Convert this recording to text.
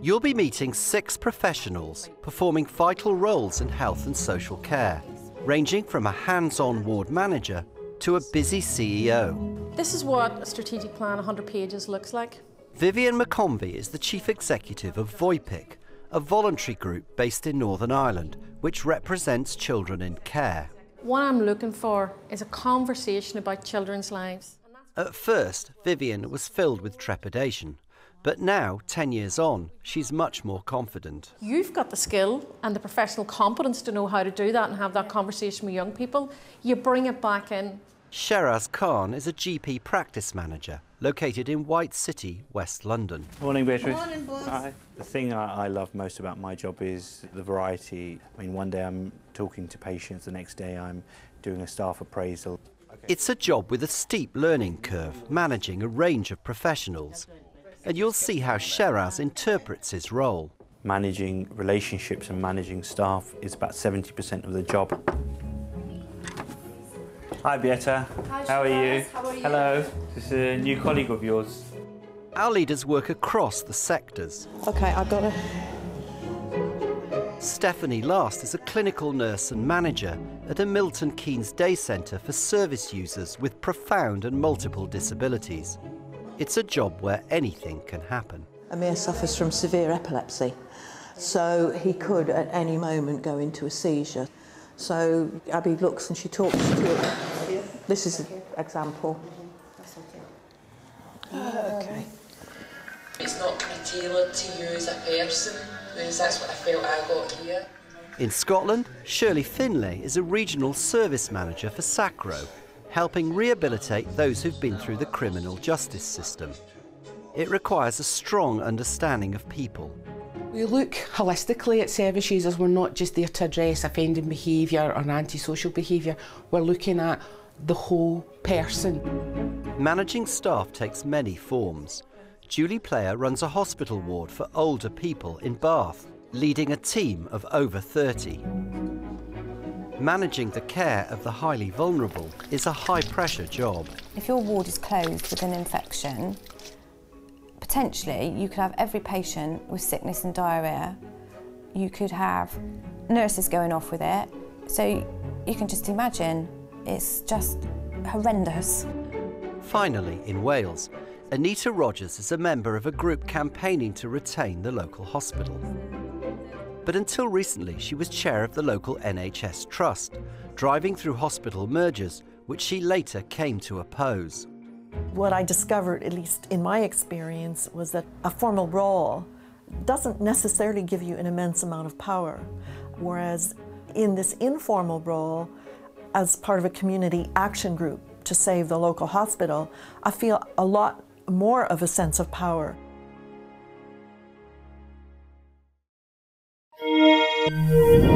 You'll be meeting six professionals performing vital roles in health and social care, ranging from a hands on ward manager to a busy CEO. This is what a strategic plan 100 pages looks like. Vivian McConvey is the chief executive of VOYPIC, a voluntary group based in Northern Ireland which represents children in care. What I'm looking for is a conversation about children's lives. At first, Vivian was filled with trepidation. But now, 10 years on, she's much more confident. You've got the skill and the professional competence to know how to do that and have that conversation with young people. You bring it back in. Sheraz Khan is a GP practice manager located in White City, West London. Morning, Beatrice. Morning, boss. Hi. The thing I, I love most about my job is the variety. I mean, one day I'm talking to patients, the next day I'm doing a staff appraisal. It's a job with a steep learning curve, managing a range of professionals. And you'll see how Sheraz interprets his role. Managing relationships and managing staff is about 70% of the job. Hi, Bieta. Hi, How are you? How are you? Hello. This is a new colleague of yours. Our leaders work across the sectors. Okay, I've got to. Stephanie Last is a clinical nurse and manager at a Milton Keynes day centre for service users with profound and multiple disabilities. It's a job where anything can happen. Amir suffers from severe epilepsy, so he could at any moment go into a seizure. So Abby looks and she talks to it. This is an example. Okay. It's not kind of tailored to you as a person, because that's what I felt I got here. In Scotland, Shirley Finlay is a regional service manager for SACRO, helping rehabilitate those who've been through the criminal justice system. It requires a strong understanding of people. We look holistically at service users. We're not just there to address offending behaviour or antisocial behaviour. We're looking at the whole person. Managing staff takes many forms. Julie Player runs a hospital ward for older people in Bath, leading a team of over 30. Managing the care of the highly vulnerable is a high pressure job. If your ward is closed with an infection, potentially you could have every patient with sickness and diarrhea. You could have nurses going off with it. So you can just imagine it's just horrendous. Finally, in Wales, Anita Rogers is a member of a group campaigning to retain the local hospital. But until recently, she was chair of the local NHS Trust, driving through hospital mergers, which she later came to oppose. What I discovered, at least in my experience, was that a formal role doesn't necessarily give you an immense amount of power. Whereas in this informal role, as part of a community action group to save the local hospital, I feel a lot more of a sense of power. Música